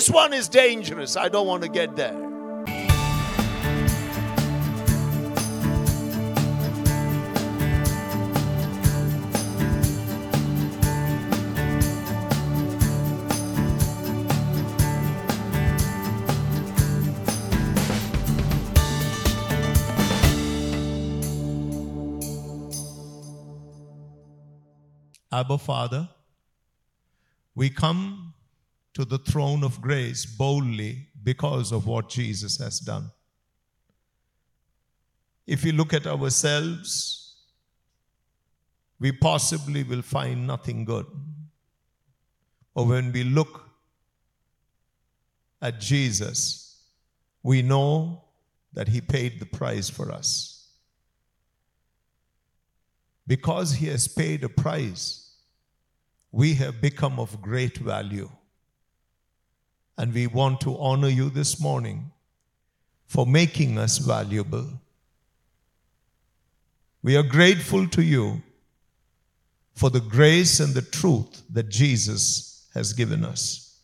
This one is dangerous. I don't want to get there. Abba Father, we come to the throne of grace boldly because of what Jesus has done. If we look at ourselves, we possibly will find nothing good. Or when we look at Jesus, we know that He paid the price for us. Because He has paid a price, we have become of great value. And we want to honor you this morning for making us valuable. We are grateful to you for the grace and the truth that Jesus has given us,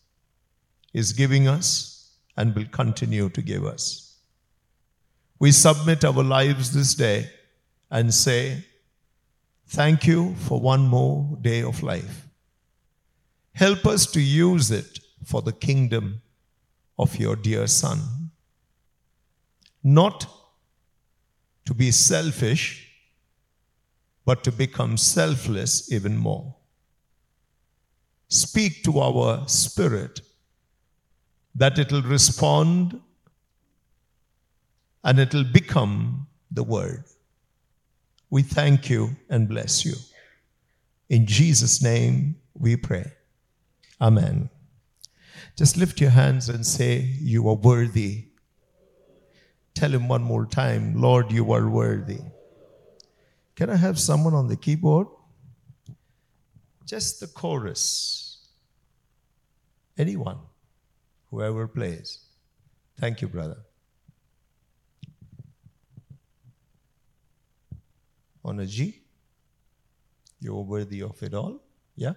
is giving us, and will continue to give us. We submit our lives this day and say, Thank you for one more day of life. Help us to use it for the kingdom of your dear Son. Not to be selfish, but to become selfless even more. Speak to our spirit that it'll respond and it'll become the word. We thank you and bless you. In Jesus' name we pray. Amen. Just lift your hands and say, You are worthy. Tell him one more time, Lord, you are worthy. Can I have someone on the keyboard? Just the chorus. Anyone, whoever plays. Thank you, brother. On a G. You're worthy of it all. Yeah?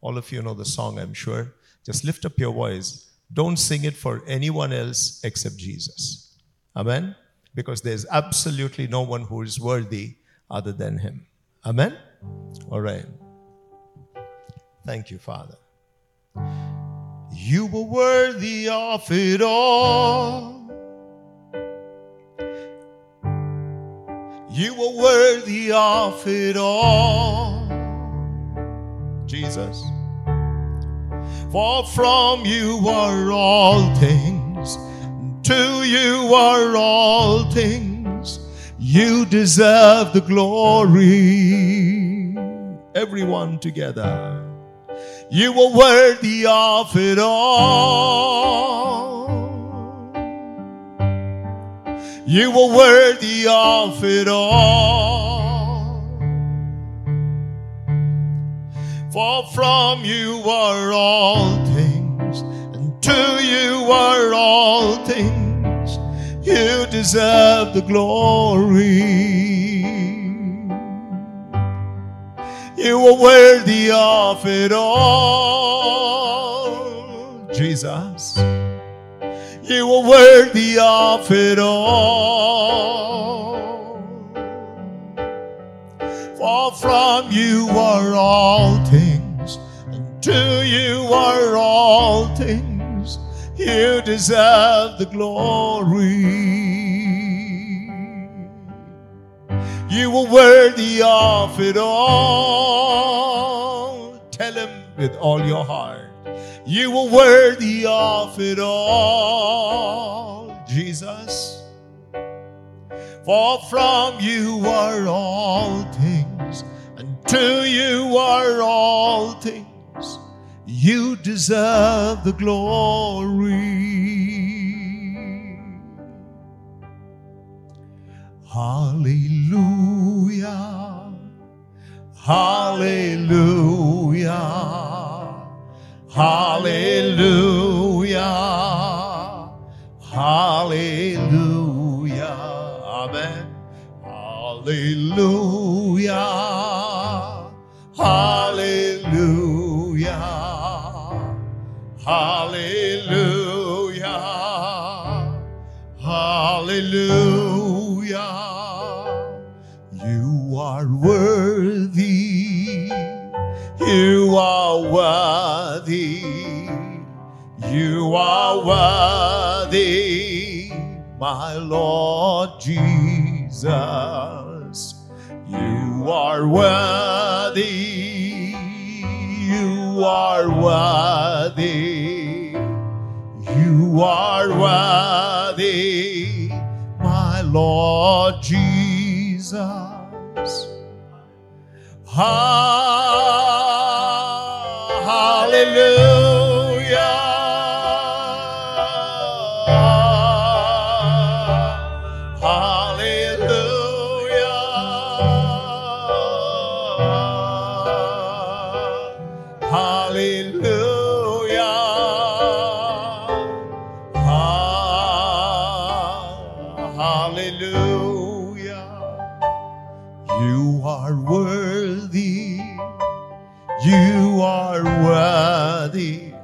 All of you know the song, I'm sure. Just lift up your voice. Don't sing it for anyone else except Jesus. Amen? Because there's absolutely no one who is worthy other than Him. Amen? All right. Thank you, Father. You were worthy of it all. You were worthy of it all. Jesus. For from you are all things, to you are all things. You deserve the glory. Everyone together. You were worthy of it all. You were worthy of it all. For from you are all things, and to you are all things. You deserve the glory. You are worthy of it all, Jesus. You are worthy of it all. For from you are all things, to you are all things. You deserve the glory. You are worthy of it all. Tell him with all your heart. You are worthy of it all, Jesus. For from you are all things, and to you are all things. You deserve the glory. Hallelujah. Hallelujah. Hallelujah. Hallelujah. Amen. Hallelujah. Hallelujah. Hallelujah. Hallelujah. You are worthy. You are worthy. You are worthy, my Lord Jesus. You are worthy. You are worthy. You are worthy, my Lord Jesus. Hallelujah.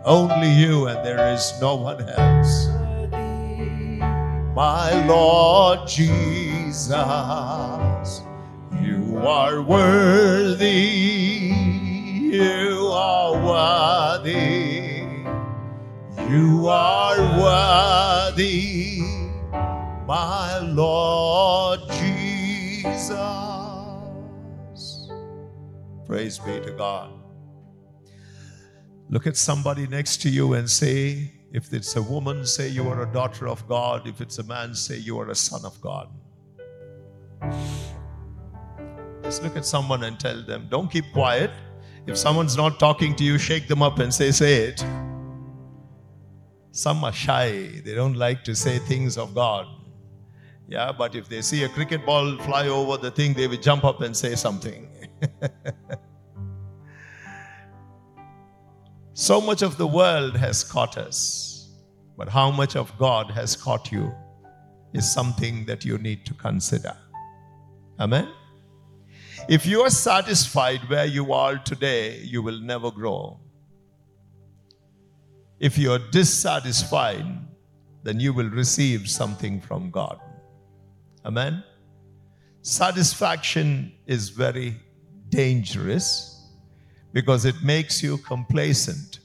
Only you, and there is no one else. My Lord Jesus, you are worthy. You are worthy. You are worthy, my Lord Jesus. Praise be to God. Look at somebody next to you and say, if it's a woman, say you are a daughter of God. If it's a man, say you are a son of God. Just look at someone and tell them, don't keep quiet. If someone's not talking to you, shake them up and say, say it. Some are shy, they don't like to say things of God. Yeah, but if they see a cricket ball fly over the thing, they will jump up and say something. so much of the world has caught us, but how much of God has caught you is something that you need to consider. Amen. If you are satisfied where you are today, you will never grow. If you are dissatisfied, then you will receive something from God. Amen. Satisfaction is very dangerous because it makes you complacent.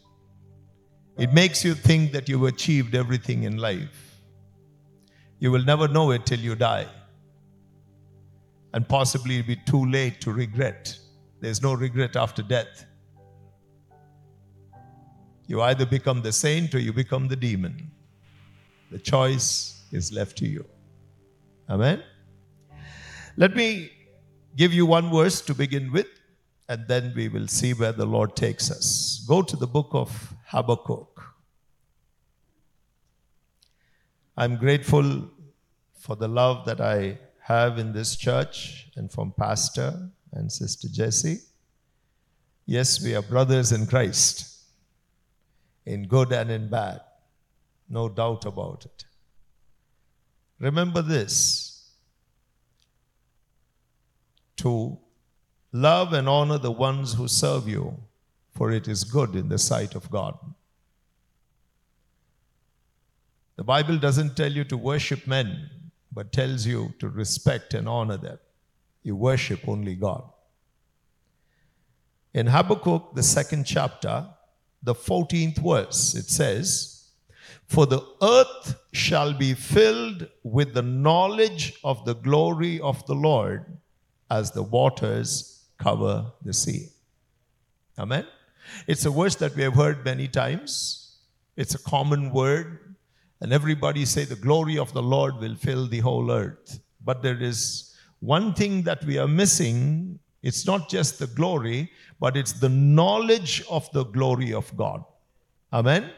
It makes you think that you've achieved everything in life. You will never know it till you die. And possibly it'll be too late to regret. There's no regret after death. You either become the saint or you become the demon. The choice is left to you. Amen. Let me give you one verse to begin with, and then we will see where the Lord takes us. Go to the book of Habakkuk. I'm grateful for the love that I have in this church and from Pastor and Sister Jessie. Yes, we are brothers in Christ, in good and in bad, no doubt about it. Remember this to love and honor the ones who serve you, for it is good in the sight of God. The Bible doesn't tell you to worship men, but tells you to respect and honor them. You worship only God. In Habakkuk, the second chapter, the 14th verse, it says, For the earth shall be filled with the knowledge of the glory of the Lord as the waters cover the sea. Amen. It's a verse that we have heard many times. It's a common word, and everybody say the glory of the Lord will fill the whole earth. But there is one thing that we are missing. It's not just the glory, but it's the knowledge of the glory of God. Amen.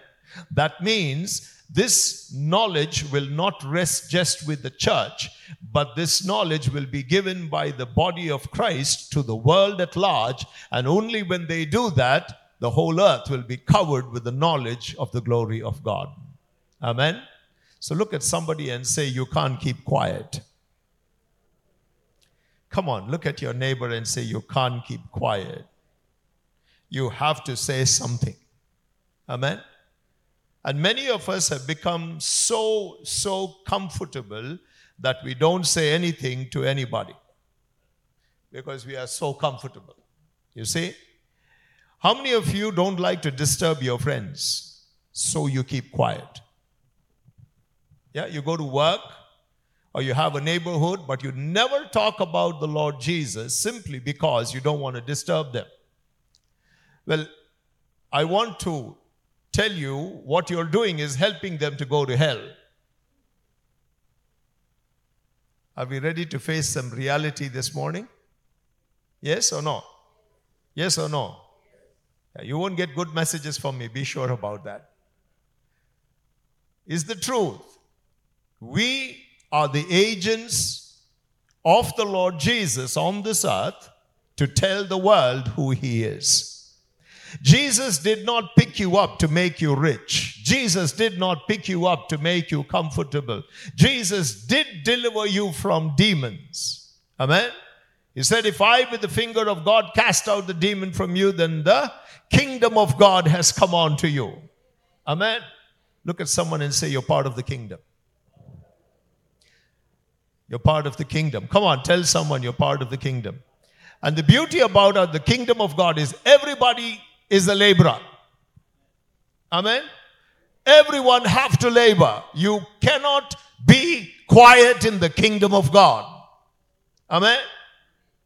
That means this knowledge will not rest just with the church, but this knowledge will be given by the body of Christ to the world at large. And only when they do that, the whole earth will be covered with the knowledge of the glory of God. Amen. So look at somebody and say, You can't keep quiet. Come on, look at your neighbor and say, You can't keep quiet. You have to say something. Amen. And many of us have become so, so comfortable that we don't say anything to anybody because we are so comfortable. You see? How many of you don't like to disturb your friends? So you keep quiet. Yeah, you go to work or you have a neighborhood, but you never talk about the Lord Jesus simply because you don't want to disturb them. Well, I want to tell you what you're doing is helping them to go to hell. Are we ready to face some reality this morning? Yes or no? Yes or no? You won't get good messages from me, be sure about that. Is the truth. We are the agents of the Lord Jesus on this earth to tell the world who he is. Jesus did not pick you up to make you rich. Jesus did not pick you up to make you comfortable. Jesus did deliver you from demons. Amen. He said, If I, with the finger of God, cast out the demon from you, then the kingdom of God has come on to you. Amen. Look at someone and say, You're part of the kingdom. You're part of the kingdom. Come on, tell someone you're part of the kingdom. And the beauty about the kingdom of God is everybody is a laborer. Amen. Everyone have to labor. You cannot be quiet in the kingdom of God. Amen.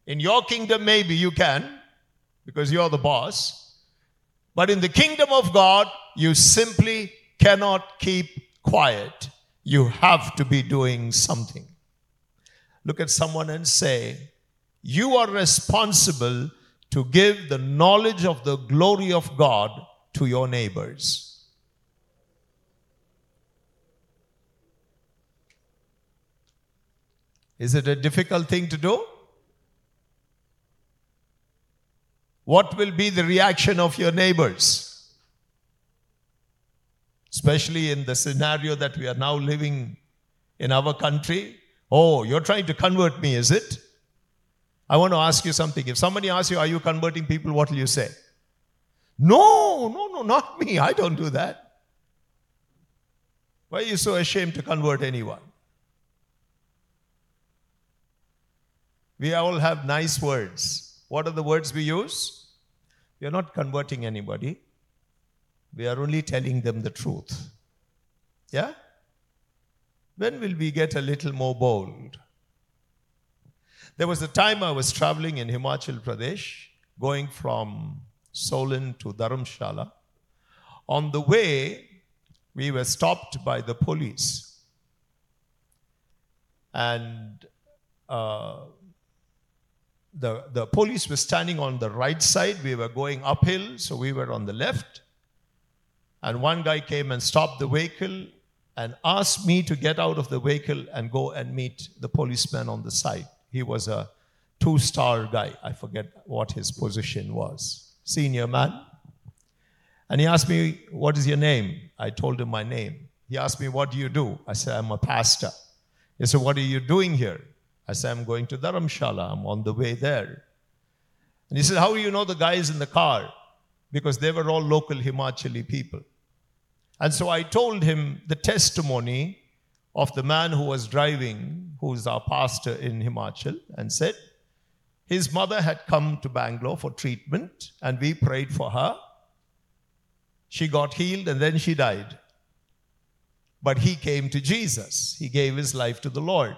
In your kingdom, maybe you can because you're the boss. But in the kingdom of God, you simply cannot keep quiet. You have to be doing something. Look at someone and say, You are responsible to give the knowledge of the glory of God to your neighbors. Is it a difficult thing to do? What will be the reaction of your neighbors? Especially in the scenario that we are now living in our country. Oh, you're trying to convert me, is it? I want to ask you something. If somebody asks you, Are you converting people? What will you say? No, no, no, not me. I don't do that. Why are you so ashamed to convert anyone? We all have nice words. What are the words we use? We are not converting anybody. We are only telling them the truth. Yeah? When will we get a little more bold? There was a time I was traveling in Himachal Pradesh, going from Solan to Dharamshala. On the way, we were stopped by the police. And uh, the, the police were standing on the right side. We were going uphill, so we were on the left. And one guy came and stopped the vehicle and asked me to get out of the vehicle and go and meet the policeman on the side. He was a two star guy. I forget what his position was. Senior man. And he asked me, What is your name? I told him my name. He asked me, What do you do? I said, I'm a pastor. He said, What are you doing here? I said, I'm going to Dharamshala. I'm on the way there. And he said, How do you know the guys in the car? Because they were all local Himachali people. And so I told him the testimony of the man who was driving, who's our pastor in Himachal, and said his mother had come to Bangalore for treatment, and we prayed for her. She got healed, and then she died. But he came to Jesus, he gave his life to the Lord.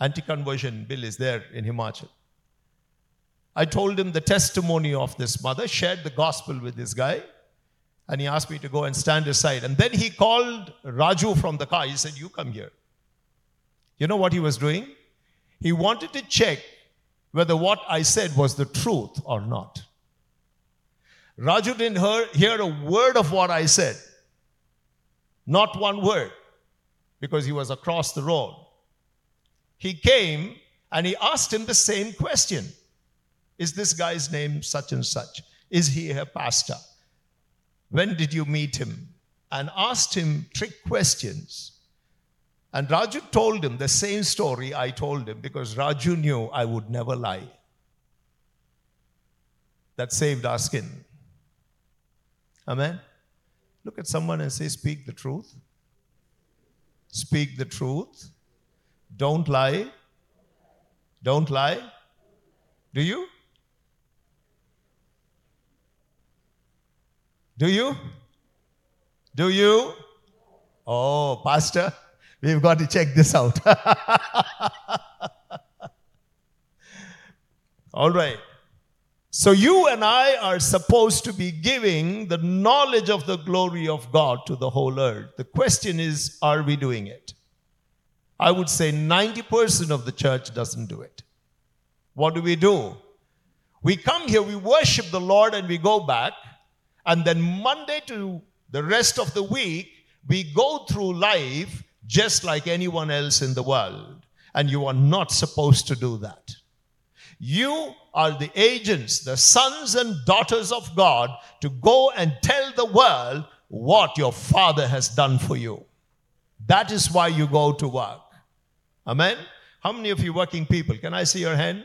Anti conversion bill is there in Himachal. I told him the testimony of this mother, shared the gospel with this guy and he asked me to go and stand aside. And then he called Raju from the car. He said, You come here. You know what he was doing? He wanted to check whether what I said was the truth or not. Raju didn't hear, hear a word of what I said. Not one word, because he was across the road. He came and he asked him the same question Is this guy's name such and such? Is he a pastor? When did you meet him? And asked him trick questions. And Raju told him the same story I told him because Raju knew I would never lie. That saved our skin. Amen. Look at someone and say, Speak the truth. Speak the truth. Don't lie. Don't lie. Do you? Do you? Do you? Oh, Pastor, we've got to check this out. All right. So, you and I are supposed to be giving the knowledge of the glory of God to the whole earth. The question is, are we doing it? I would say 90% of the church doesn't do it. What do we do? We come here, we worship the Lord, and we go back. And then Monday to the rest of the week, we go through life just like anyone else in the world. And you are not supposed to do that. You are the agents, the sons and daughters of God, to go and tell the world what your Father has done for you. That is why you go to work. Amen? How many of you working people? Can I see your hand?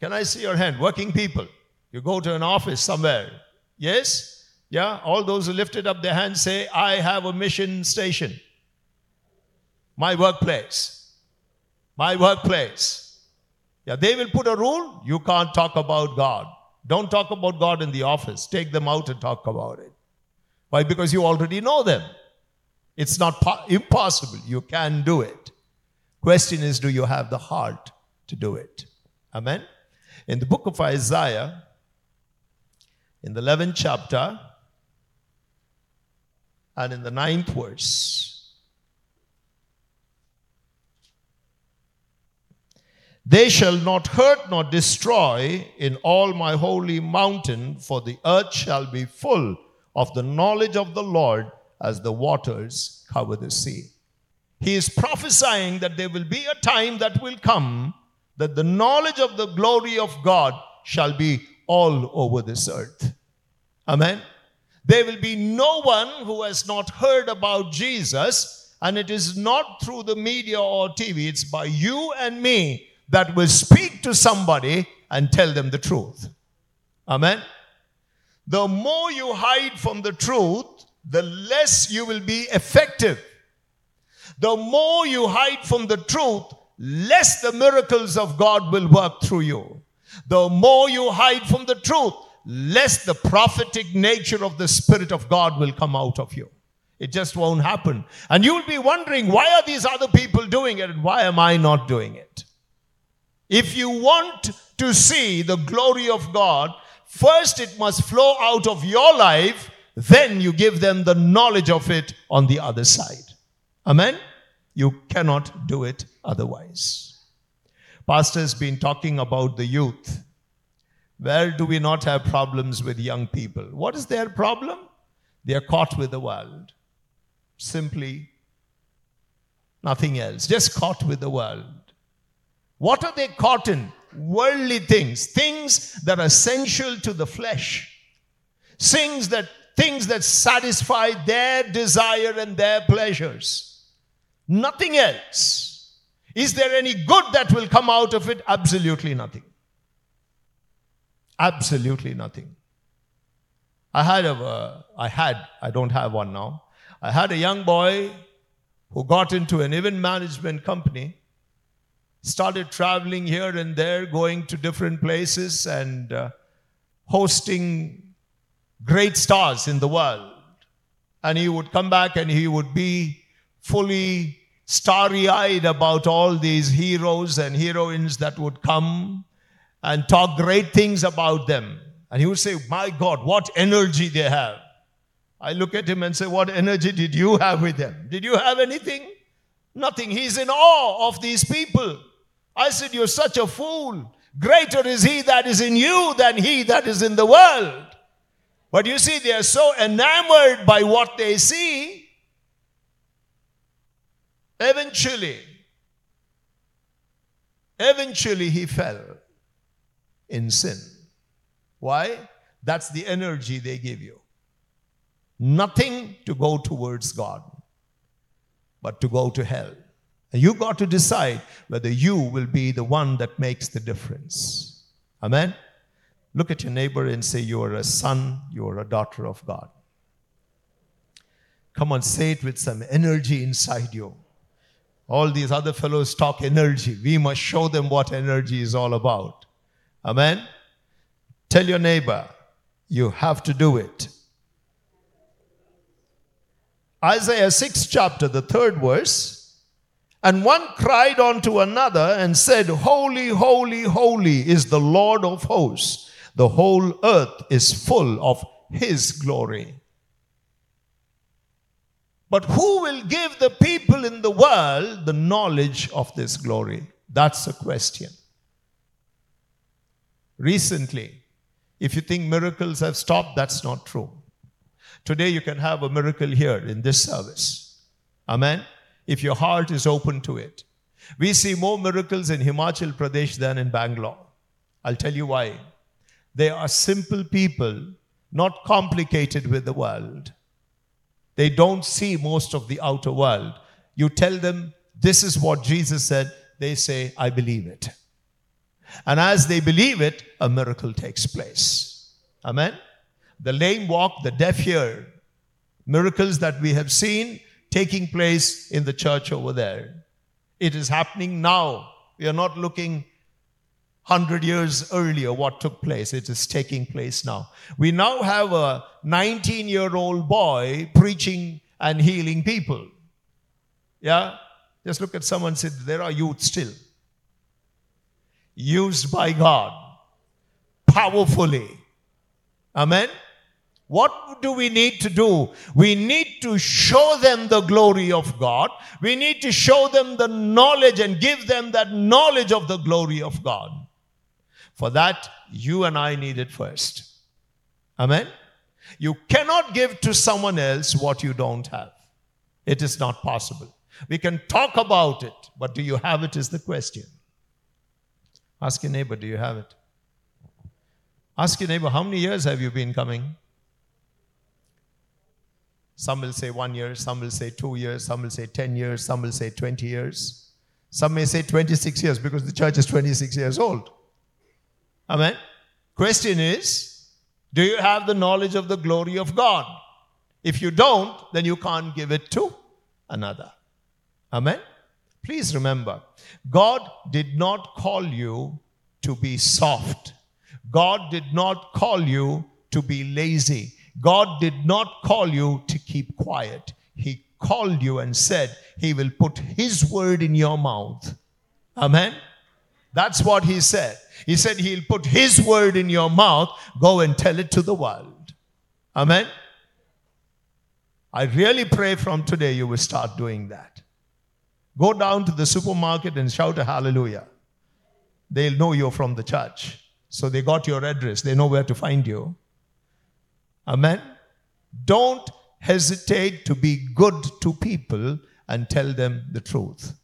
Can I see your hand? Working people. You go to an office somewhere. Yes? Yeah? All those who lifted up their hands say, I have a mission station. My workplace. My workplace. Yeah, they will put a rule you can't talk about God. Don't talk about God in the office. Take them out and talk about it. Why? Because you already know them. It's not po- impossible. You can do it. Question is, do you have the heart to do it? Amen. In the book of Isaiah, in the 11th chapter, and in the ninth verse, They shall not hurt nor destroy in all my holy mountain, for the earth shall be full of the knowledge of the Lord as the waters cover the sea. He is prophesying that there will be a time that will come that the knowledge of the glory of God shall be all over this earth. Amen. There will be no one who has not heard about Jesus, and it is not through the media or TV, it's by you and me that will speak to somebody and tell them the truth. Amen. The more you hide from the truth, the less you will be effective. The more you hide from the truth, less the miracles of God will work through you. The more you hide from the truth, less the prophetic nature of the Spirit of God will come out of you. It just won't happen. And you'll be wondering, why are these other people doing it and why am I not doing it? If you want to see the glory of God, first it must flow out of your life, then you give them the knowledge of it on the other side. Amen? You cannot do it otherwise. Pastor has been talking about the youth. Where do we not have problems with young people? What is their problem? They are caught with the world. Simply nothing else. Just caught with the world. What are they caught in? Worldly things, things that are essential to the flesh, things that things that satisfy their desire and their pleasures. Nothing else. Is there any good that will come out of it? Absolutely nothing. Absolutely nothing. I had a, I had, I don't have one now. I had a young boy who got into an event management company started traveling here and there, going to different places and uh, hosting great stars in the world. And he would come back and he would be fully starry eyed about all these heroes and heroines that would come and talk great things about them. And he would say, My God, what energy they have. I look at him and say, What energy did you have with them? Did you have anything? Nothing. He's in awe of these people. I said, You're such a fool. Greater is he that is in you than he that is in the world. But you see, they are so enamored by what they see. Eventually, eventually he fell in sin. Why? That's the energy they give you. Nothing to go towards God, but to go to hell. And you got to decide whether you will be the one that makes the difference. Amen? Look at your neighbor and say, You are a son, you are a daughter of God. Come on, say it with some energy inside you. All these other fellows talk energy. We must show them what energy is all about. Amen. Tell your neighbor, you have to do it. Isaiah 6 chapter, the third verse. And one cried unto another and said, Holy, holy, holy is the Lord of hosts. The whole earth is full of his glory. But who will give the people in the world the knowledge of this glory? That's the question. Recently, if you think miracles have stopped, that's not true. Today, you can have a miracle here in this service. Amen if your heart is open to it. We see more miracles in Himachal Pradesh than in Bangalore. I'll tell you why. They are simple people, not complicated with the world. They don't see most of the outer world. You tell them, this is what Jesus said, they say, I believe it. And as they believe it, a miracle takes place. Amen? The lame walk, the deaf hear. Miracles that we have seen taking place in the church over there. It is happening now. We are not looking 100 years earlier what took place. It is taking place now. We now have a 19 year old boy preaching and healing people. Yeah? Just look at someone say, There are youth still. Used by God powerfully. Amen? What do we need to do? We need to show them the glory of God. We need to show them the knowledge and give them that knowledge of the glory of God. For that, you and I need it first. Amen? You cannot give to someone else what you don't have. It is not possible. We can talk about it, but do you have it is the question. Ask your neighbor, do you have it? Ask your neighbor, how many years have you been coming? Some will say one year, some will say two years, some will say 10 years, some will say 20 years. Some may say 26 years because the church is 26 years old. Amen. Question is Do you have the knowledge of the glory of God? If you don't, then you can't give it to another. Amen. Please remember, God did not call you to be soft. God did not call you to be lazy. God did not call you to keep quiet. He called you and said he will put his word in your mouth. Amen. That's what he said. He said he'll put his word in your mouth. Go and tell it to the world. Amen. I really pray from today you will start doing that. Go down to the supermarket and shout a hallelujah. They'll know you're from the church. So they got your address. They know where to find you. Amen. Don't hesitate to be good to people and tell them the truth.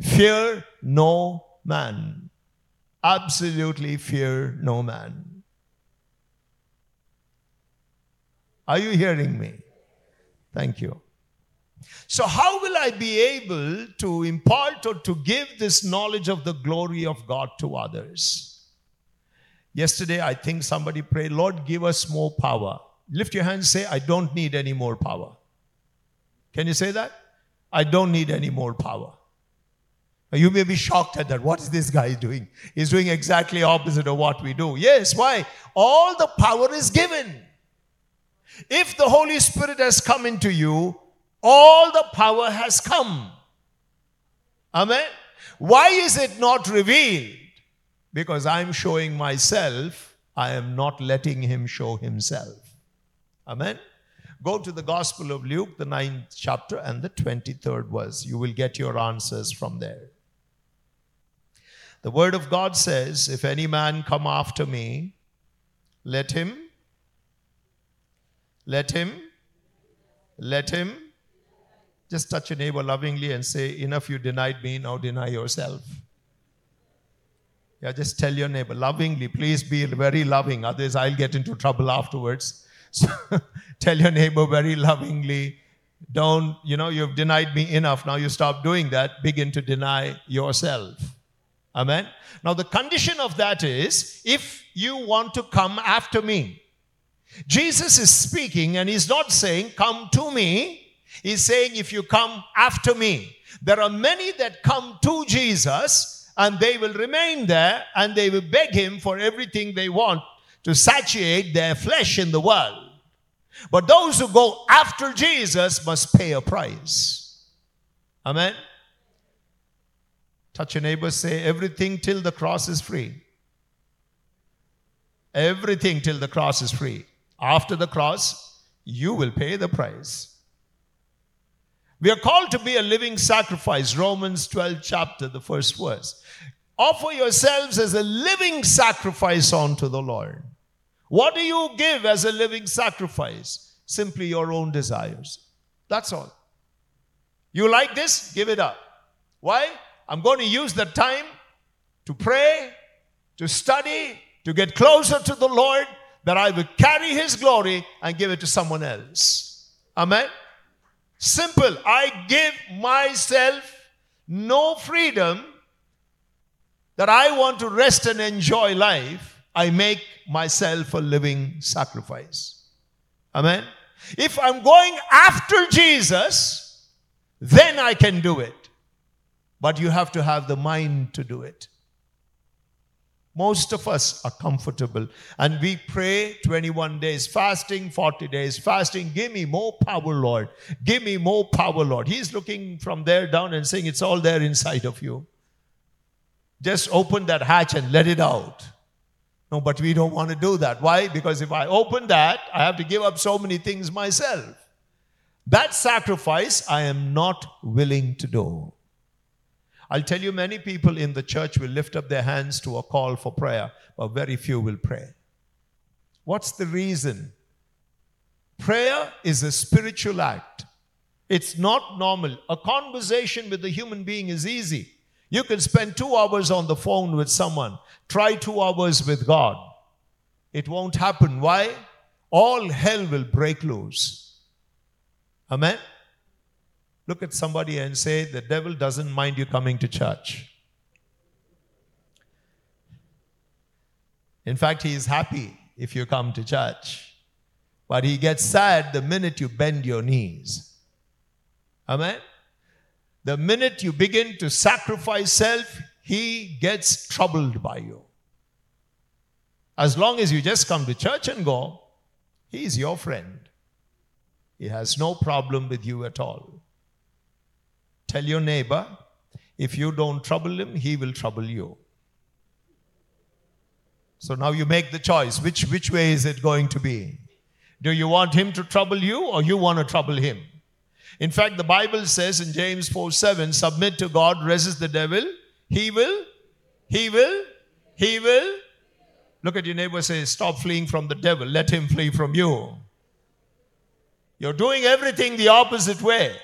Fear no man. Absolutely fear no man. Are you hearing me? Thank you. So, how will I be able to impart or to give this knowledge of the glory of God to others? Yesterday, I think somebody prayed, Lord, give us more power. Lift your hands, say, I don't need any more power. Can you say that? I don't need any more power. You may be shocked at that. What is this guy doing? He's doing exactly opposite of what we do. Yes, why? All the power is given. If the Holy Spirit has come into you, all the power has come. Amen. Why is it not revealed? Because I'm showing myself, I am not letting him show himself. Amen. Go to the Gospel of Luke, the ninth chapter, and the 23rd verse. You will get your answers from there. The Word of God says, If any man come after me, let him, let him, let him. Just touch your neighbor lovingly and say, Enough you denied me, now deny yourself. Yeah, just tell your neighbor lovingly, please be very loving, otherwise, I'll get into trouble afterwards. So tell your neighbor very lovingly, don't, you know, you've denied me enough. Now you stop doing that. Begin to deny yourself. Amen. Now, the condition of that is if you want to come after me, Jesus is speaking and he's not saying, Come to me. He's saying, if you come after me, there are many that come to Jesus and they will remain there and they will beg him for everything they want to satiate their flesh in the world. But those who go after Jesus must pay a price. Amen. Touch your neighbor, say, everything till the cross is free. Everything till the cross is free. After the cross, you will pay the price. We are called to be a living sacrifice. Romans 12, chapter, the first verse. Offer yourselves as a living sacrifice unto the Lord. What do you give as a living sacrifice? Simply your own desires. That's all. You like this? Give it up. Why? I'm going to use the time to pray, to study, to get closer to the Lord, that I will carry His glory and give it to someone else. Amen. Simple. I give myself no freedom that I want to rest and enjoy life. I make myself a living sacrifice. Amen. If I'm going after Jesus, then I can do it. But you have to have the mind to do it. Most of us are comfortable and we pray 21 days fasting, 40 days fasting. Give me more power, Lord. Give me more power, Lord. He's looking from there down and saying, It's all there inside of you. Just open that hatch and let it out. No, but we don't want to do that. Why? Because if I open that, I have to give up so many things myself. That sacrifice I am not willing to do. I'll tell you, many people in the church will lift up their hands to a call for prayer, but very few will pray. What's the reason? Prayer is a spiritual act. It's not normal. A conversation with a human being is easy. You can spend two hours on the phone with someone, try two hours with God. It won't happen. Why? All hell will break loose. Amen? Look at somebody and say, The devil doesn't mind you coming to church. In fact, he is happy if you come to church. But he gets sad the minute you bend your knees. Amen? The minute you begin to sacrifice self, he gets troubled by you. As long as you just come to church and go, he is your friend. He has no problem with you at all. Tell your neighbor, if you don't trouble him, he will trouble you. So now you make the choice. Which, which way is it going to be? Do you want him to trouble you or you want to trouble him? In fact, the Bible says in James 4 7, submit to God, resist the devil. He will, he will, he will. Look at your neighbor say, stop fleeing from the devil. Let him flee from you. You're doing everything the opposite way.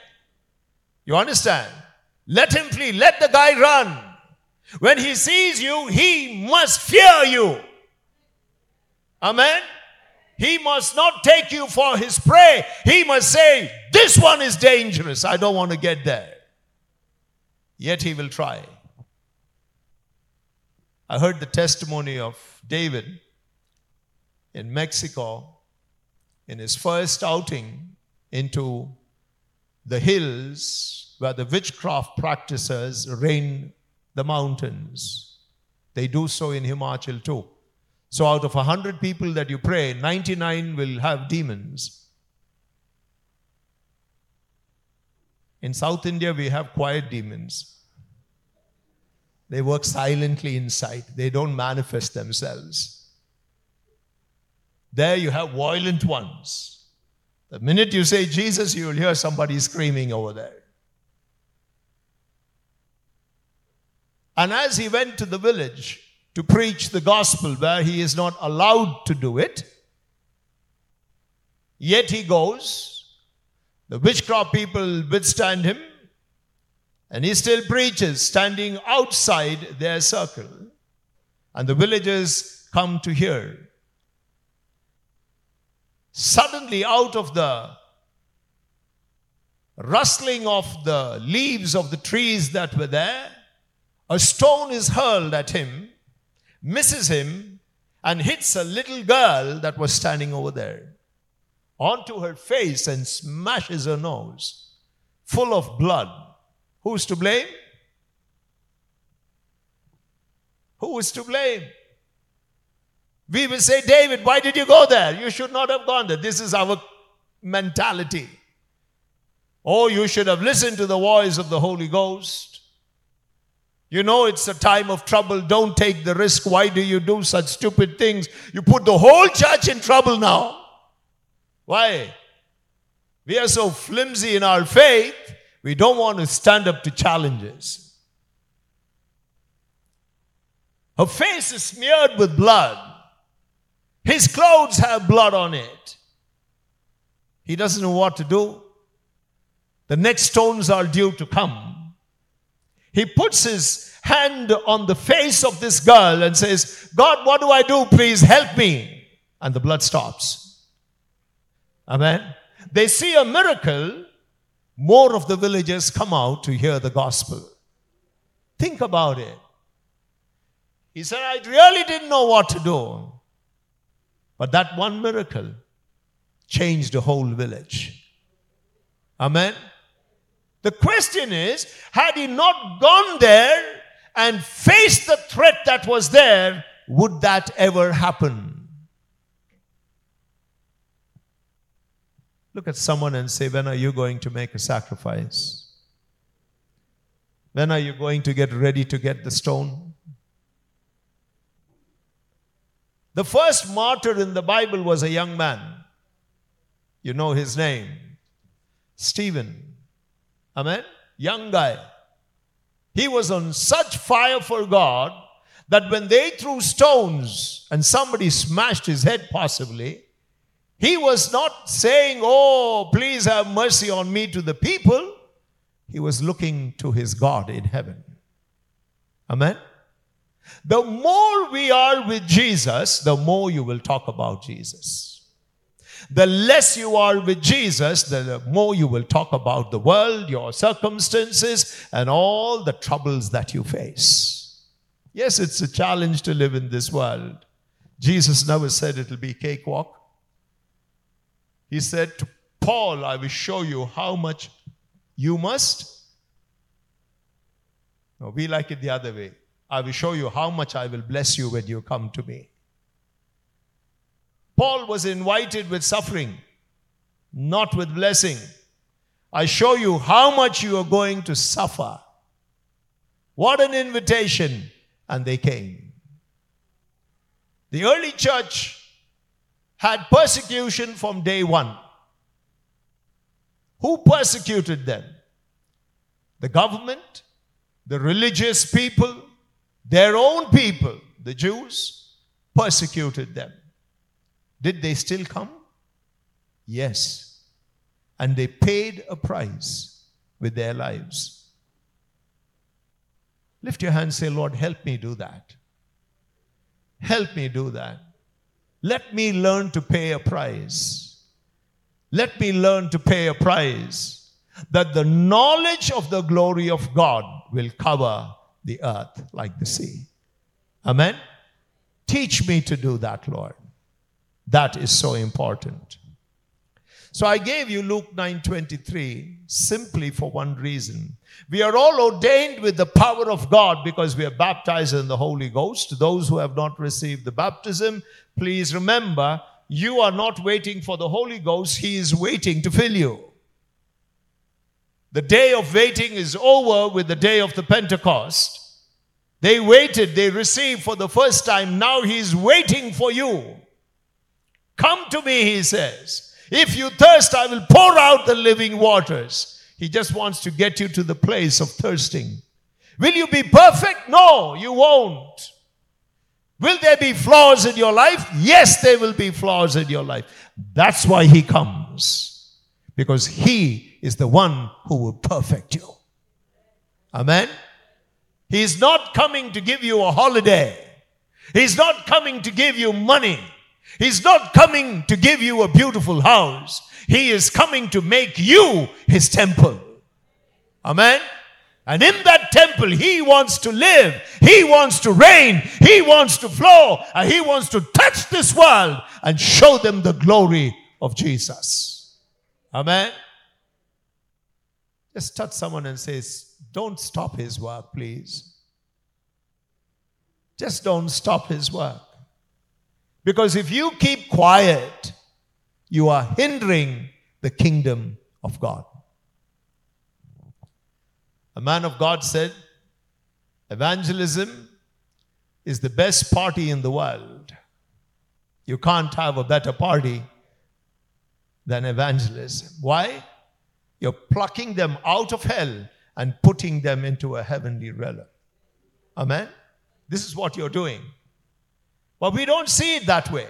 You understand? Let him flee. Let the guy run. When he sees you, he must fear you. Amen. He must not take you for his prey. He must say, This one is dangerous. I don't want to get there. Yet he will try. I heard the testimony of David in Mexico in his first outing into the hills where the witchcraft practices reign the mountains. They do so in Himachal too. So, out of 100 people that you pray, 99 will have demons. In South India, we have quiet demons. They work silently inside, they don't manifest themselves. There, you have violent ones. The minute you say Jesus, you will hear somebody screaming over there. And as he went to the village to preach the gospel where he is not allowed to do it, yet he goes. The witchcraft people withstand him, and he still preaches, standing outside their circle. And the villagers come to hear. Suddenly, out of the rustling of the leaves of the trees that were there, a stone is hurled at him, misses him, and hits a little girl that was standing over there. onto her face and smashes her nose, full of blood. Who's to blame? Who is to blame? We will say, David, why did you go there? You should not have gone there. This is our mentality. Oh, you should have listened to the voice of the Holy Ghost. You know it's a time of trouble. Don't take the risk. Why do you do such stupid things? You put the whole church in trouble now. Why? We are so flimsy in our faith, we don't want to stand up to challenges. Her face is smeared with blood. His clothes have blood on it. He doesn't know what to do. The next stones are due to come. He puts his hand on the face of this girl and says, God, what do I do? Please help me. And the blood stops. Amen. They see a miracle. More of the villagers come out to hear the gospel. Think about it. He said, I really didn't know what to do. But that one miracle changed the whole village. Amen. The question is had he not gone there and faced the threat that was there, would that ever happen? Look at someone and say, When are you going to make a sacrifice? When are you going to get ready to get the stone? The first martyr in the Bible was a young man. You know his name Stephen. Amen? Young guy. He was on such fire for God that when they threw stones and somebody smashed his head, possibly, he was not saying, Oh, please have mercy on me to the people. He was looking to his God in heaven. Amen? The more we are with Jesus, the more you will talk about Jesus. The less you are with Jesus, the more you will talk about the world, your circumstances, and all the troubles that you face. Yes, it's a challenge to live in this world. Jesus never said it'll be cakewalk. He said to Paul, I will show you how much you must. No, we like it the other way. I will show you how much I will bless you when you come to me. Paul was invited with suffering, not with blessing. I show you how much you are going to suffer. What an invitation. And they came. The early church had persecution from day one. Who persecuted them? The government, the religious people, their own people, the Jews, persecuted them. Did they still come? Yes. And they paid a price with their lives. Lift your hand say, Lord, help me do that. Help me do that. Let me learn to pay a price. Let me learn to pay a price that the knowledge of the glory of God will cover the earth like the sea. Amen. Teach me to do that, Lord. That is so important. So I gave you Luke 9:23 simply for one reason. We are all ordained with the power of God because we are baptized in the Holy Ghost. Those who have not received the baptism, please remember, you are not waiting for the Holy Ghost, he is waiting to fill you. The day of waiting is over with the day of the Pentecost. They waited, they received for the first time. Now he is waiting for you. Come to me, he says. If you thirst, I will pour out the living waters. He just wants to get you to the place of thirsting. Will you be perfect? No, you won't. Will there be flaws in your life? Yes, there will be flaws in your life. That's why he comes. Because he is the one who will perfect you. Amen. He's not coming to give you a holiday. He's not coming to give you money. He's not coming to give you a beautiful house. He is coming to make you his temple. Amen. And in that temple, he wants to live. He wants to reign. He wants to flow. And he wants to touch this world and show them the glory of Jesus. Amen. Just touch someone and say, Don't stop his work, please. Just don't stop his work. Because if you keep quiet, you are hindering the kingdom of God. A man of God said, Evangelism is the best party in the world. You can't have a better party than evangelism. Why? You're plucking them out of hell and putting them into a heavenly realm. Amen? This is what you're doing. But we don't see it that way.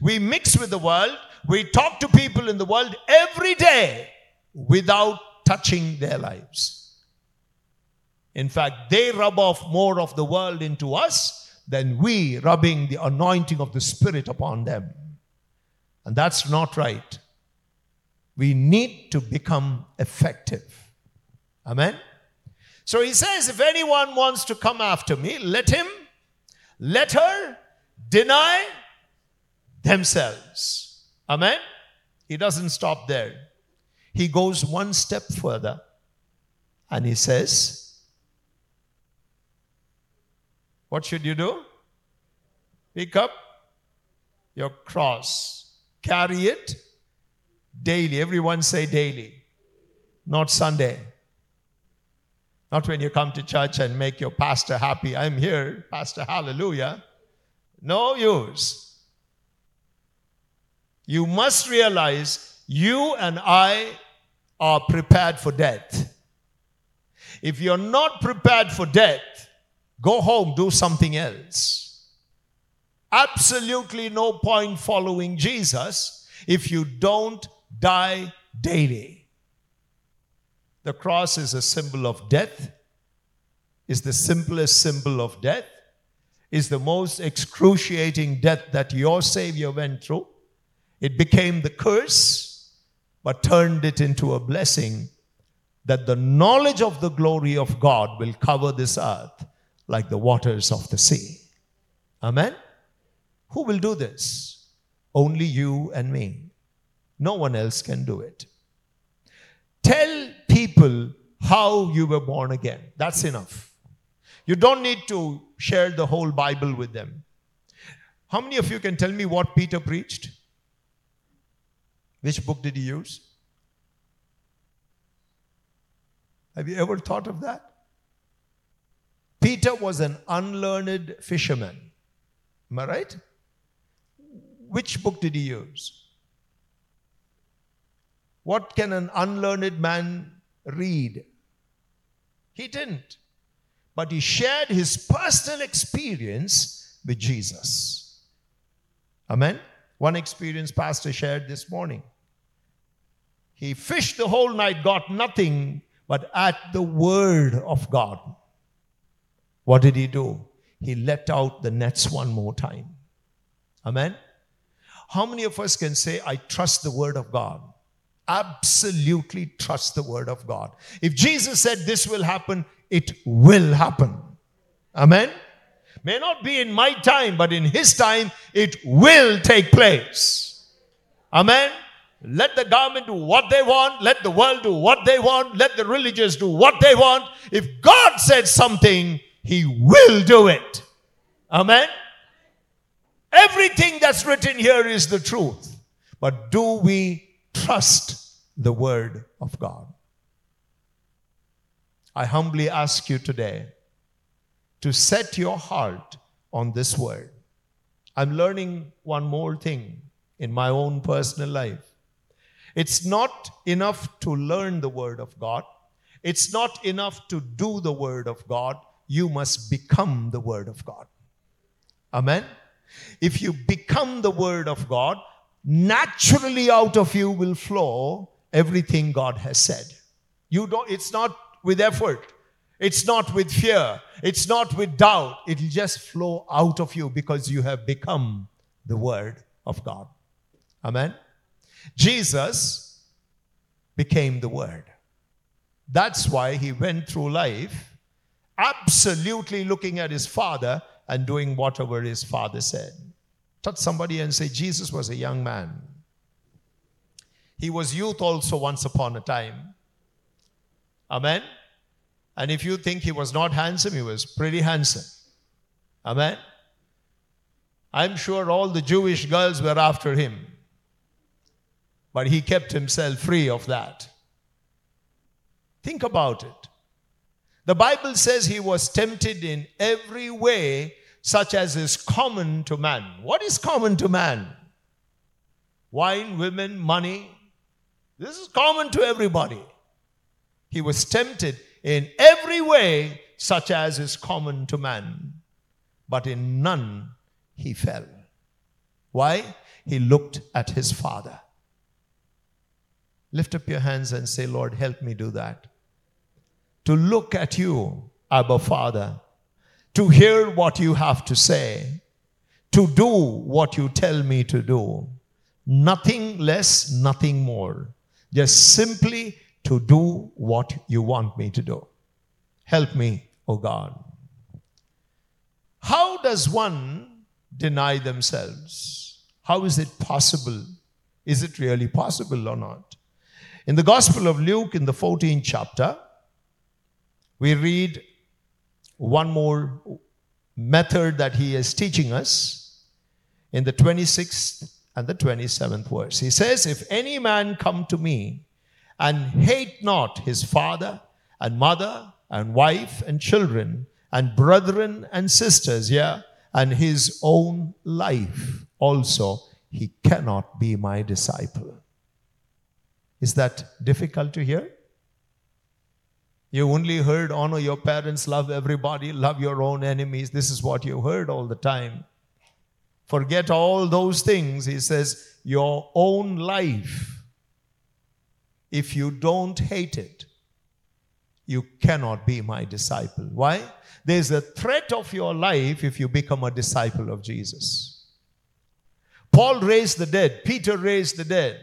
We mix with the world, we talk to people in the world every day without touching their lives. In fact, they rub off more of the world into us than we rubbing the anointing of the Spirit upon them. And that's not right. We need to become effective. Amen? So he says, if anyone wants to come after me, let him, let her deny themselves. Amen? He doesn't stop there. He goes one step further and he says, What should you do? Pick up your cross, carry it daily. Everyone say daily, not Sunday. Not when you come to church and make your pastor happy. I'm here, Pastor, hallelujah. No use. You must realize you and I are prepared for death. If you're not prepared for death, go home, do something else. Absolutely no point following Jesus if you don't die daily. The cross is a symbol of death, is the simplest symbol of death, is the most excruciating death that your Savior went through. It became the curse, but turned it into a blessing that the knowledge of the glory of God will cover this earth like the waters of the sea. Amen? Who will do this? Only you and me. No one else can do it. Tell people how you were born again. That's enough. You don't need to share the whole Bible with them. How many of you can tell me what Peter preached? Which book did he use? Have you ever thought of that? Peter was an unlearned fisherman. Am I right? Which book did he use? What can an unlearned man read? He didn't. But he shared his personal experience with Jesus. Amen? One experience Pastor shared this morning. He fished the whole night, got nothing, but at the word of God. What did he do? He let out the nets one more time. Amen? How many of us can say, I trust the word of God? Absolutely trust the word of God. If Jesus said this will happen, it will happen. Amen. May not be in my time, but in his time, it will take place. Amen. Let the government do what they want. Let the world do what they want. Let the religious do what they want. If God said something, he will do it. Amen. Everything that's written here is the truth. But do we trust the word of God. I humbly ask you today to set your heart on this word. I'm learning one more thing in my own personal life. It's not enough to learn the word of God. It's not enough to do the word of God. You must become the word of God. Amen. If you become the word of God, naturally out of you will flow everything God has said. You don't, it's not with effort. It's not with fear. It's not with doubt. It'll just flow out of you because you have become the Word of God. Amen. Jesus became the Word. That's why he went through life absolutely looking at his Father and doing whatever his Father said. Touch somebody and say, Jesus was a young man. He was youth also once upon a time. Amen. And if you think he was not handsome, he was pretty handsome. Amen. I'm sure all the Jewish girls were after him. But he kept himself free of that. Think about it. The Bible says he was tempted in every way, such as is common to man. What is common to man? Wine, women, money. This is common to everybody. He was tempted in every way, such as is common to man. But in none he fell. Why? He looked at his father. Lift up your hands and say, Lord, help me do that. To look at you, Abba Father, to hear what you have to say, to do what you tell me to do. Nothing less, nothing more. Just simply to do what you want me to do. Help me, O oh God. How does one deny themselves? How is it possible? Is it really possible or not? In the Gospel of Luke, in the 14th chapter, we read one more method that he is teaching us in the 26th and the 27th verse. He says, If any man come to me and hate not his father and mother and wife and children and brethren and sisters, yeah, and his own life also, he cannot be my disciple. Is that difficult to hear? You only heard honor your parents, love everybody, love your own enemies. This is what you heard all the time. Forget all those things. He says, your own life, if you don't hate it, you cannot be my disciple. Why? There's a threat of your life if you become a disciple of Jesus. Paul raised the dead, Peter raised the dead.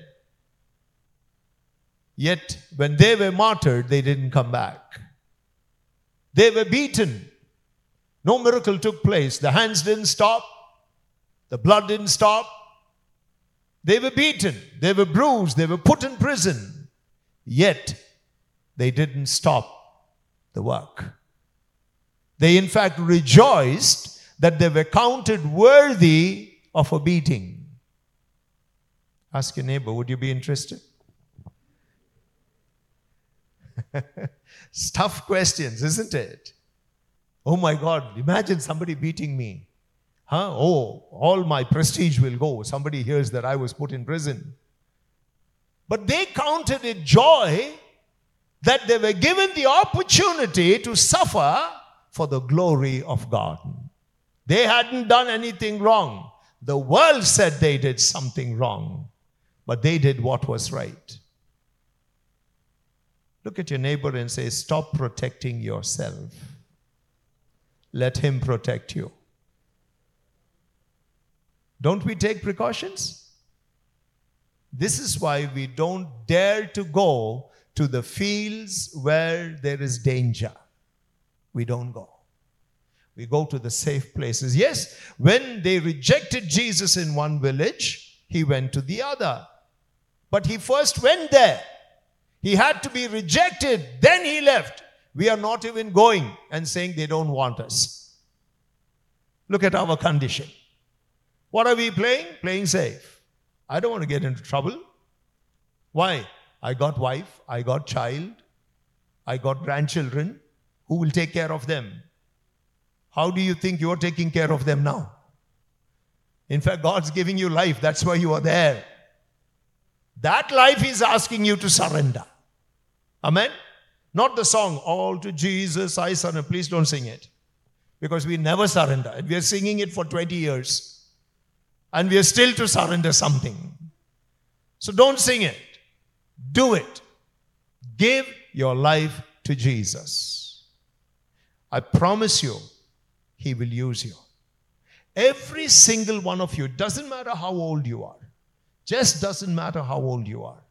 Yet, when they were martyred, they didn't come back. They were beaten. No miracle took place. The hands didn't stop, the blood didn't stop. They were beaten, they were bruised, they were put in prison. Yet, they didn't stop the work. They, in fact, rejoiced that they were counted worthy of a beating. Ask your neighbor, would you be interested? Tough questions, isn't it? Oh my God, imagine somebody beating me. Huh? Oh, all my prestige will go. Somebody hears that I was put in prison. But they counted it joy that they were given the opportunity to suffer for the glory of God. They hadn't done anything wrong. The world said they did something wrong, but they did what was right. Look at your neighbor and say, Stop protecting yourself. Let him protect you. Don't we take precautions? This is why we don't dare to go to the fields where there is danger. We don't go. We go to the safe places. Yes, when they rejected Jesus in one village, he went to the other. But he first went there. He had to be rejected, then he left. We are not even going and saying they don't want us. Look at our condition. What are we playing? Playing safe. I don't want to get into trouble. Why? I got wife, I got child, I got grandchildren. Who will take care of them? How do you think you're taking care of them now? In fact, God's giving you life. That's why you are there. That life is asking you to surrender. Amen? Not the song, All to Jesus I surrender. Please don't sing it. Because we never surrender. We are singing it for 20 years. And we are still to surrender something. So don't sing it. Do it. Give your life to Jesus. I promise you, He will use you. Every single one of you, doesn't matter how old you are, just doesn't matter how old you are.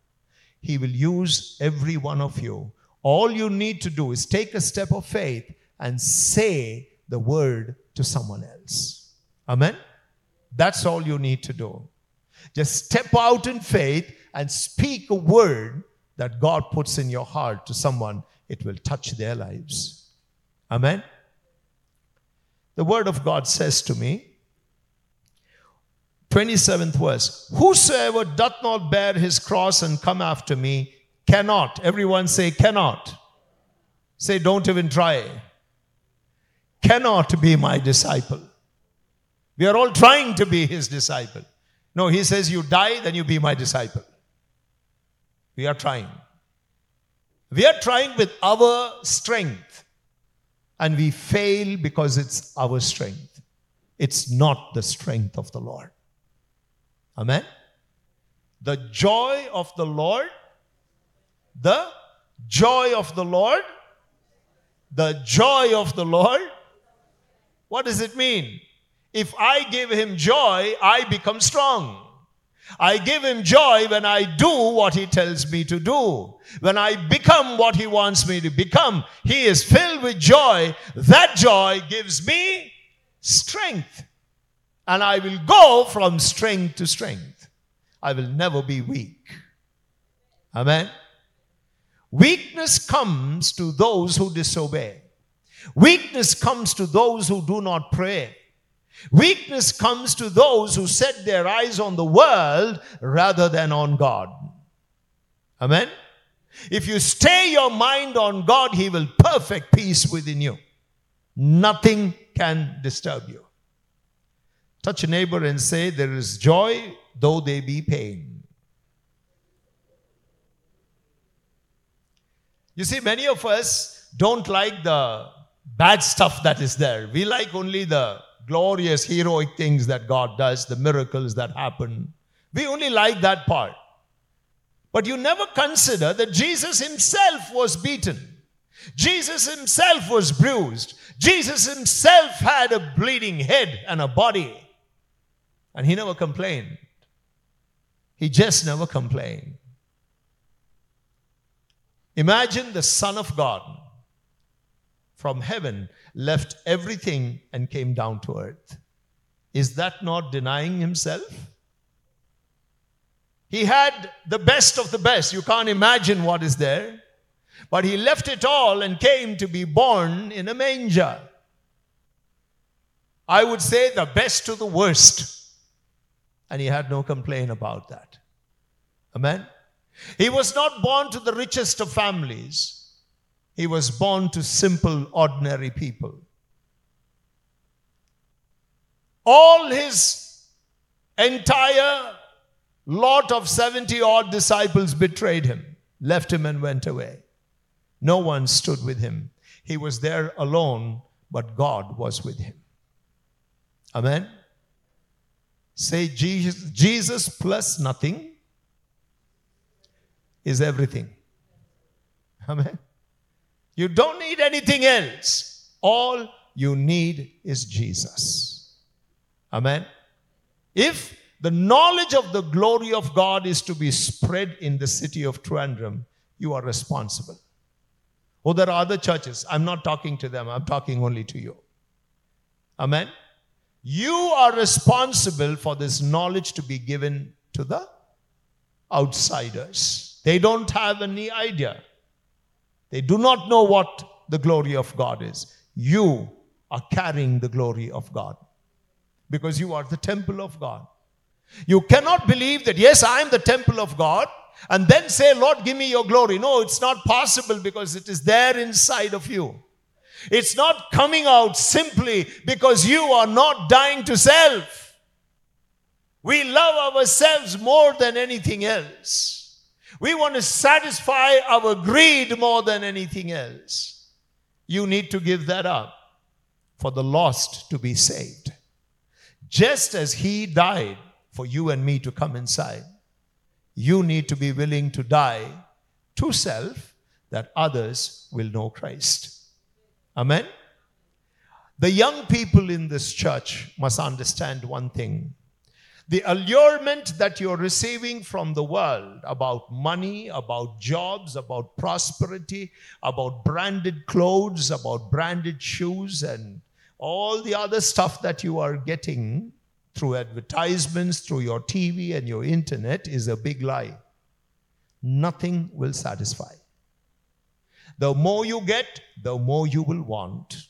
He will use every one of you. All you need to do is take a step of faith and say the word to someone else. Amen? That's all you need to do. Just step out in faith and speak a word that God puts in your heart to someone, it will touch their lives. Amen. The word of God says to me, 27th verse, Whosoever doth not bear his cross and come after me cannot. Everyone say, cannot. Say, don't even try. Cannot be my disciple. We are all trying to be his disciple. No, he says, You die, then you be my disciple. We are trying. We are trying with our strength, and we fail because it's our strength. It's not the strength of the Lord. Amen. The joy of the Lord, the joy of the Lord, the joy of the Lord. What does it mean? If I give him joy, I become strong. I give him joy when I do what he tells me to do. When I become what he wants me to become, he is filled with joy. That joy gives me strength. And I will go from strength to strength. I will never be weak. Amen. Weakness comes to those who disobey. Weakness comes to those who do not pray. Weakness comes to those who set their eyes on the world rather than on God. Amen. If you stay your mind on God, He will perfect peace within you. Nothing can disturb you. Touch a neighbor and say, There is joy, though there be pain. You see, many of us don't like the bad stuff that is there. We like only the glorious, heroic things that God does, the miracles that happen. We only like that part. But you never consider that Jesus himself was beaten. Jesus himself was bruised. Jesus himself had a bleeding head and a body. And he never complained. He just never complained. Imagine the Son of God from heaven left everything and came down to earth. Is that not denying himself? He had the best of the best. You can't imagine what is there. But he left it all and came to be born in a manger. I would say the best to the worst. And he had no complaint about that. Amen. He was not born to the richest of families. He was born to simple, ordinary people. All his entire lot of 70 odd disciples betrayed him, left him, and went away. No one stood with him. He was there alone, but God was with him. Amen. Say Jesus, Jesus plus nothing is everything. Amen. You don't need anything else. All you need is Jesus. Amen. If the knowledge of the glory of God is to be spread in the city of Trivandrum, you are responsible. Oh, there are other churches. I'm not talking to them, I'm talking only to you. Amen. You are responsible for this knowledge to be given to the outsiders. They don't have any idea. They do not know what the glory of God is. You are carrying the glory of God because you are the temple of God. You cannot believe that, yes, I am the temple of God, and then say, Lord, give me your glory. No, it's not possible because it is there inside of you. It's not coming out simply because you are not dying to self. We love ourselves more than anything else. We want to satisfy our greed more than anything else. You need to give that up for the lost to be saved. Just as He died for you and me to come inside, you need to be willing to die to self that others will know Christ. Amen? The young people in this church must understand one thing the allurement that you're receiving from the world about money, about jobs, about prosperity, about branded clothes, about branded shoes, and all the other stuff that you are getting through advertisements, through your TV and your internet is a big lie. nothing will satisfy. The more you get, the more you will want.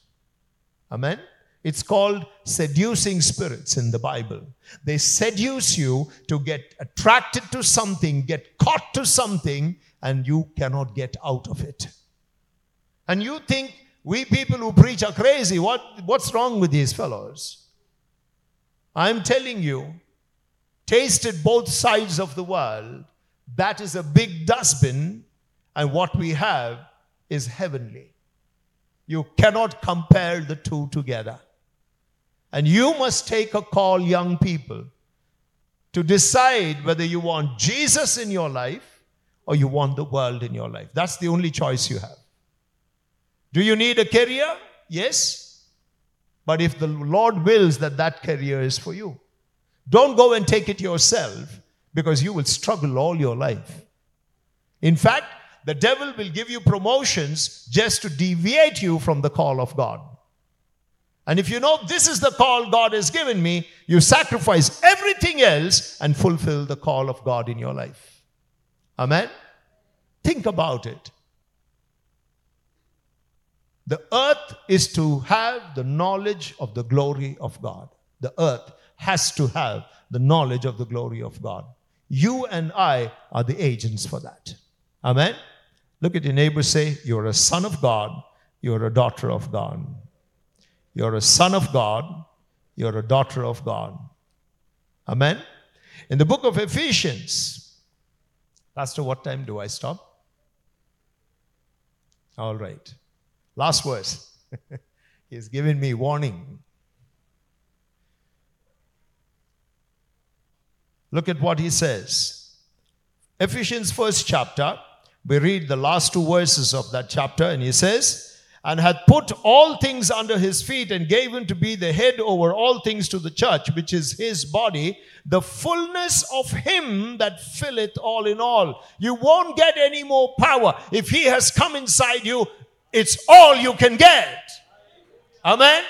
Amen? It's called seducing spirits in the Bible. They seduce you to get attracted to something, get caught to something, and you cannot get out of it. And you think we people who preach are crazy. What, what's wrong with these fellows? I'm telling you, tasted both sides of the world. That is a big dustbin, and what we have is heavenly. You cannot compare the two together. And you must take a call, young people, to decide whether you want Jesus in your life or you want the world in your life. That's the only choice you have. Do you need a career? Yes. But if the Lord wills that that career is for you, don't go and take it yourself because you will struggle all your life. In fact, the devil will give you promotions just to deviate you from the call of God. And if you know this is the call God has given me, you sacrifice everything else and fulfill the call of God in your life. Amen? Think about it. The earth is to have the knowledge of the glory of God. The earth has to have the knowledge of the glory of God. You and I are the agents for that. Amen? Look at your neighbor, say, You're a son of God, you're a daughter of God. You're a son of God. You're a daughter of God. Amen. In the book of Ephesians, Pastor, what time do I stop? All right. Last verse. He's given me warning. Look at what he says. Ephesians first chapter, we read the last two verses of that chapter, and he says, and had put all things under his feet and gave him to be the head over all things to the church, which is his body, the fullness of him that filleth all in all. You won't get any more power. If he has come inside you, it's all you can get. Amen.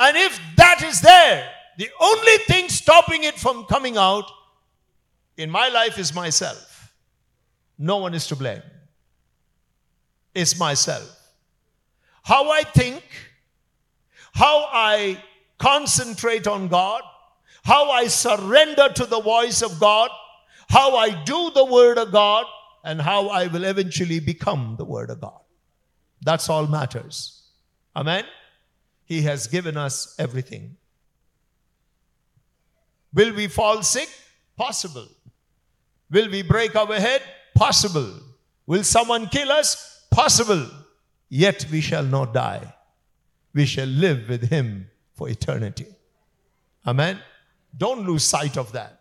And if that is there, the only thing stopping it from coming out in my life is myself. No one is to blame. It's myself how I think, how I concentrate on God, how I surrender to the voice of God, how I do the Word of God, and how I will eventually become the Word of God. That's all matters. Amen? He has given us everything. Will we fall sick? Possible. Will we break our head? Possible. Will someone kill us? Possible yet we shall not die. We shall live with him for eternity. Amen. Don't lose sight of that.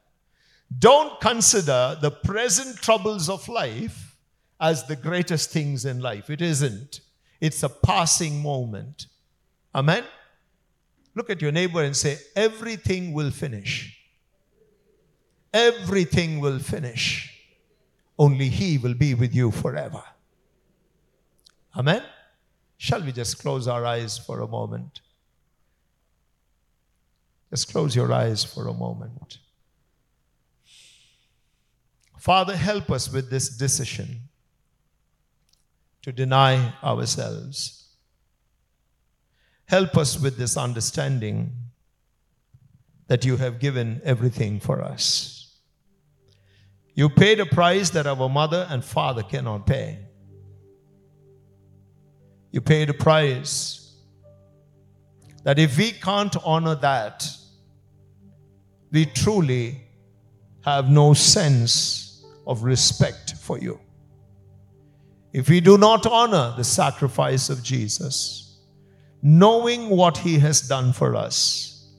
Don't consider the present troubles of life as the greatest things in life. It isn't. It's a passing moment. Amen. Look at your neighbor and say, Everything will finish. Everything will finish. Only He will be with you forever. Amen. Shall we just close our eyes for a moment? Just close your eyes for a moment. Father, help us with this decision to deny ourselves. Help us with this understanding that you have given everything for us. You paid a price that our mother and father cannot pay. You paid a price. That if we can't honor that, we truly have no sense of respect for you. If we do not honor the sacrifice of Jesus, knowing what he has done for us,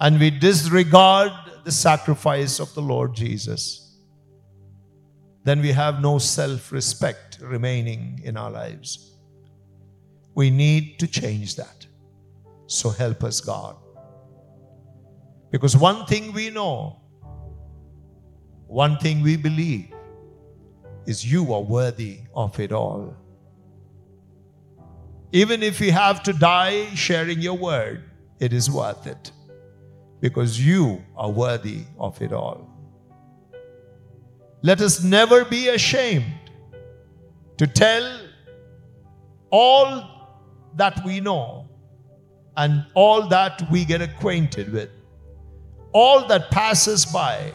and we disregard the sacrifice of the Lord Jesus, then we have no self respect remaining in our lives. We need to change that. So help us, God. Because one thing we know, one thing we believe, is you are worthy of it all. Even if we have to die sharing your word, it is worth it. Because you are worthy of it all. Let us never be ashamed to tell all that we know and all that we get acquainted with, all that passes by,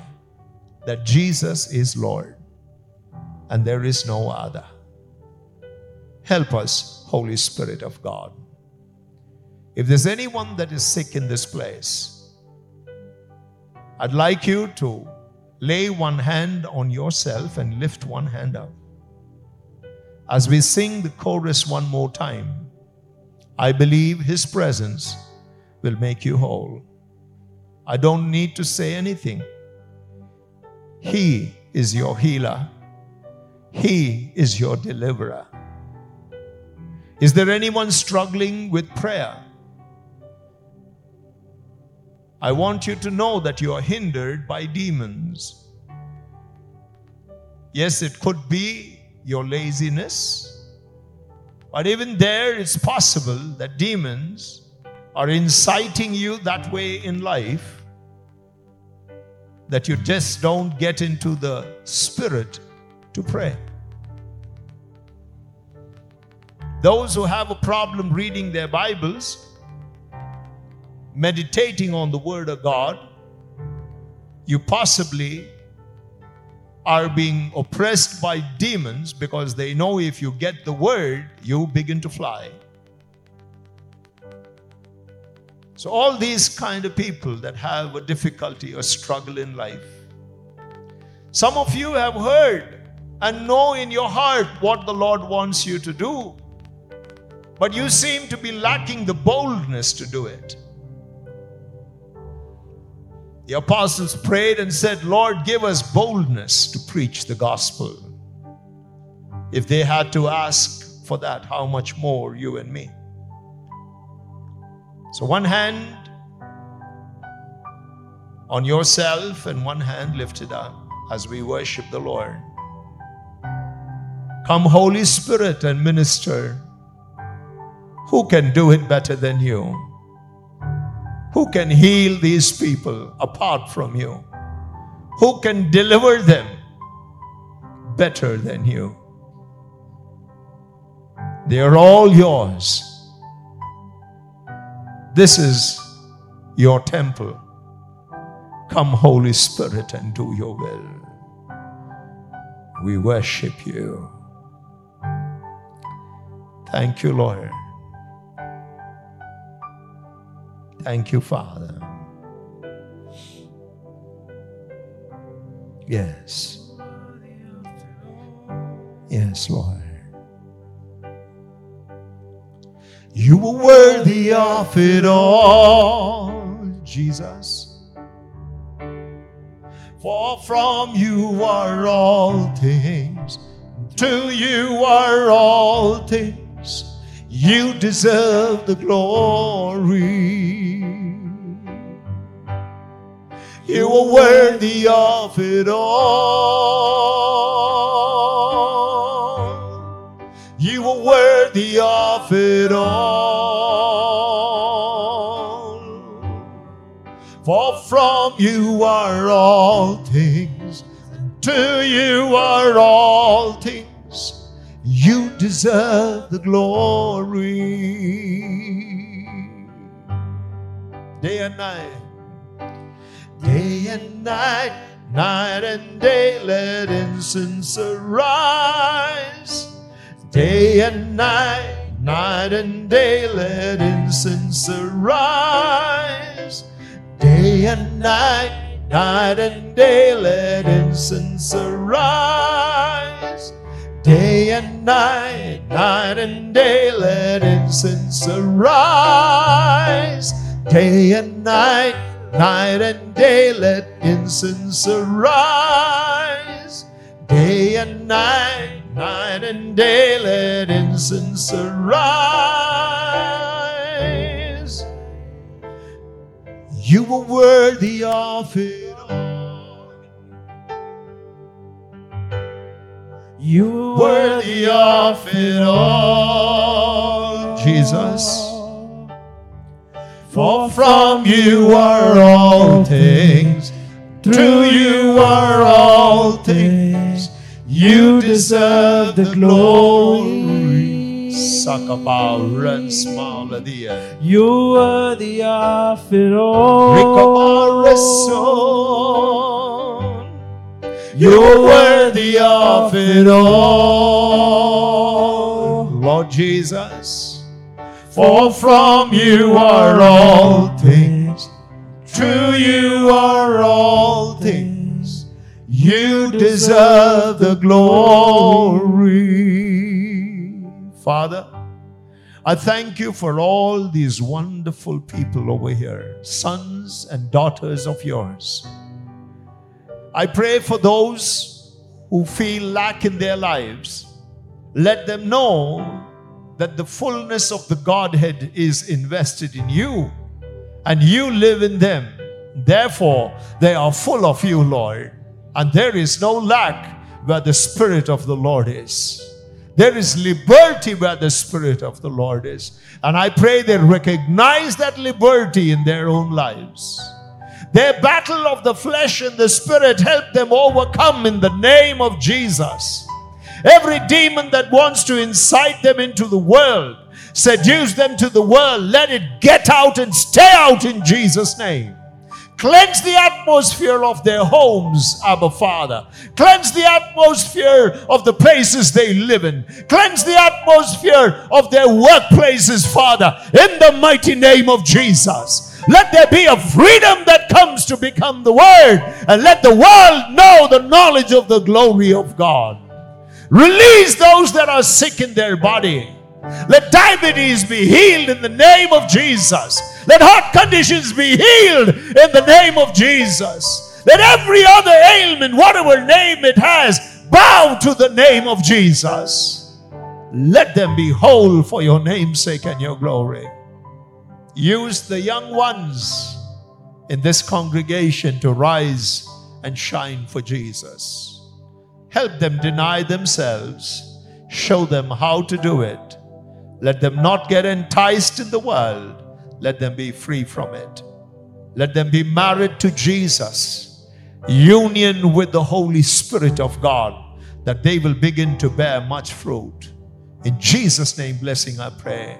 that Jesus is Lord and there is no other. Help us, Holy Spirit of God. If there's anyone that is sick in this place, I'd like you to lay one hand on yourself and lift one hand up. As we sing the chorus one more time, I believe His presence will make you whole. I don't need to say anything. He is your healer, He is your deliverer. Is there anyone struggling with prayer? I want you to know that you are hindered by demons. Yes, it could be your laziness, but even there, it's possible that demons are inciting you that way in life that you just don't get into the spirit to pray. Those who have a problem reading their Bibles, meditating on the Word of God, you possibly are being oppressed by demons because they know if you get the Word, you begin to fly. So, all these kind of people that have a difficulty or struggle in life, some of you have heard and know in your heart what the Lord wants you to do, but you seem to be lacking the boldness to do it. The apostles prayed and said, Lord, give us boldness to preach the gospel. If they had to ask for that, how much more you and me? So, one hand on yourself and one hand lifted up as we worship the Lord. Come, Holy Spirit, and minister. Who can do it better than you? Who can heal these people apart from you? Who can deliver them better than you? They are all yours. This is your temple. Come, Holy Spirit, and do your will. We worship you. Thank you, Lord. Thank you, Father. Yes. Yes, Lord. You were worthy of it all, Jesus. For from you are all things, to you are all things. You deserve the glory. You are worthy of it all. You are worthy of it all. For from you are all things, to you are all things. You deserve the glory. Day and night Day and night, night and day, let incense arise. Day and night, night and day, let incense arise. Day and night, night and day, let incense arise. Day and night, night and day, let incense arise. Day and night, Night and day let incense arise. Day and night, night and day let incense arise. You were worthy of it all. You are worthy of it all, Jesus. For from you are all things, through you are all things. You deserve the glory. You worthy of it all. You're worthy of it all, Lord Jesus. For from you are all things, to you are all things. You deserve the glory. Father, I thank you for all these wonderful people over here, sons and daughters of yours. I pray for those who feel lack in their lives. Let them know that the fullness of the Godhead is invested in you and you live in them. Therefore, they are full of you, Lord. And there is no lack where the Spirit of the Lord is. There is liberty where the Spirit of the Lord is. And I pray they recognize that liberty in their own lives. Their battle of the flesh and the spirit help them overcome in the name of Jesus. Every demon that wants to incite them into the world, seduce them to the world, let it get out and stay out in Jesus' name. Cleanse the atmosphere of their homes, Abba Father. Cleanse the atmosphere of the places they live in. Cleanse the atmosphere of their workplaces, Father, in the mighty name of Jesus. Let there be a freedom that comes to become the Word, and let the world know the knowledge of the glory of God. Release those that are sick in their body. Let diabetes be healed in the name of Jesus. Let heart conditions be healed in the name of Jesus. Let every other ailment, whatever name it has, bow to the name of Jesus. Let them be whole for your name's sake and your glory. Use the young ones in this congregation to rise and shine for Jesus. Help them deny themselves. Show them how to do it. Let them not get enticed in the world. Let them be free from it. Let them be married to Jesus. Union with the Holy Spirit of God, that they will begin to bear much fruit. In Jesus' name, blessing, I pray.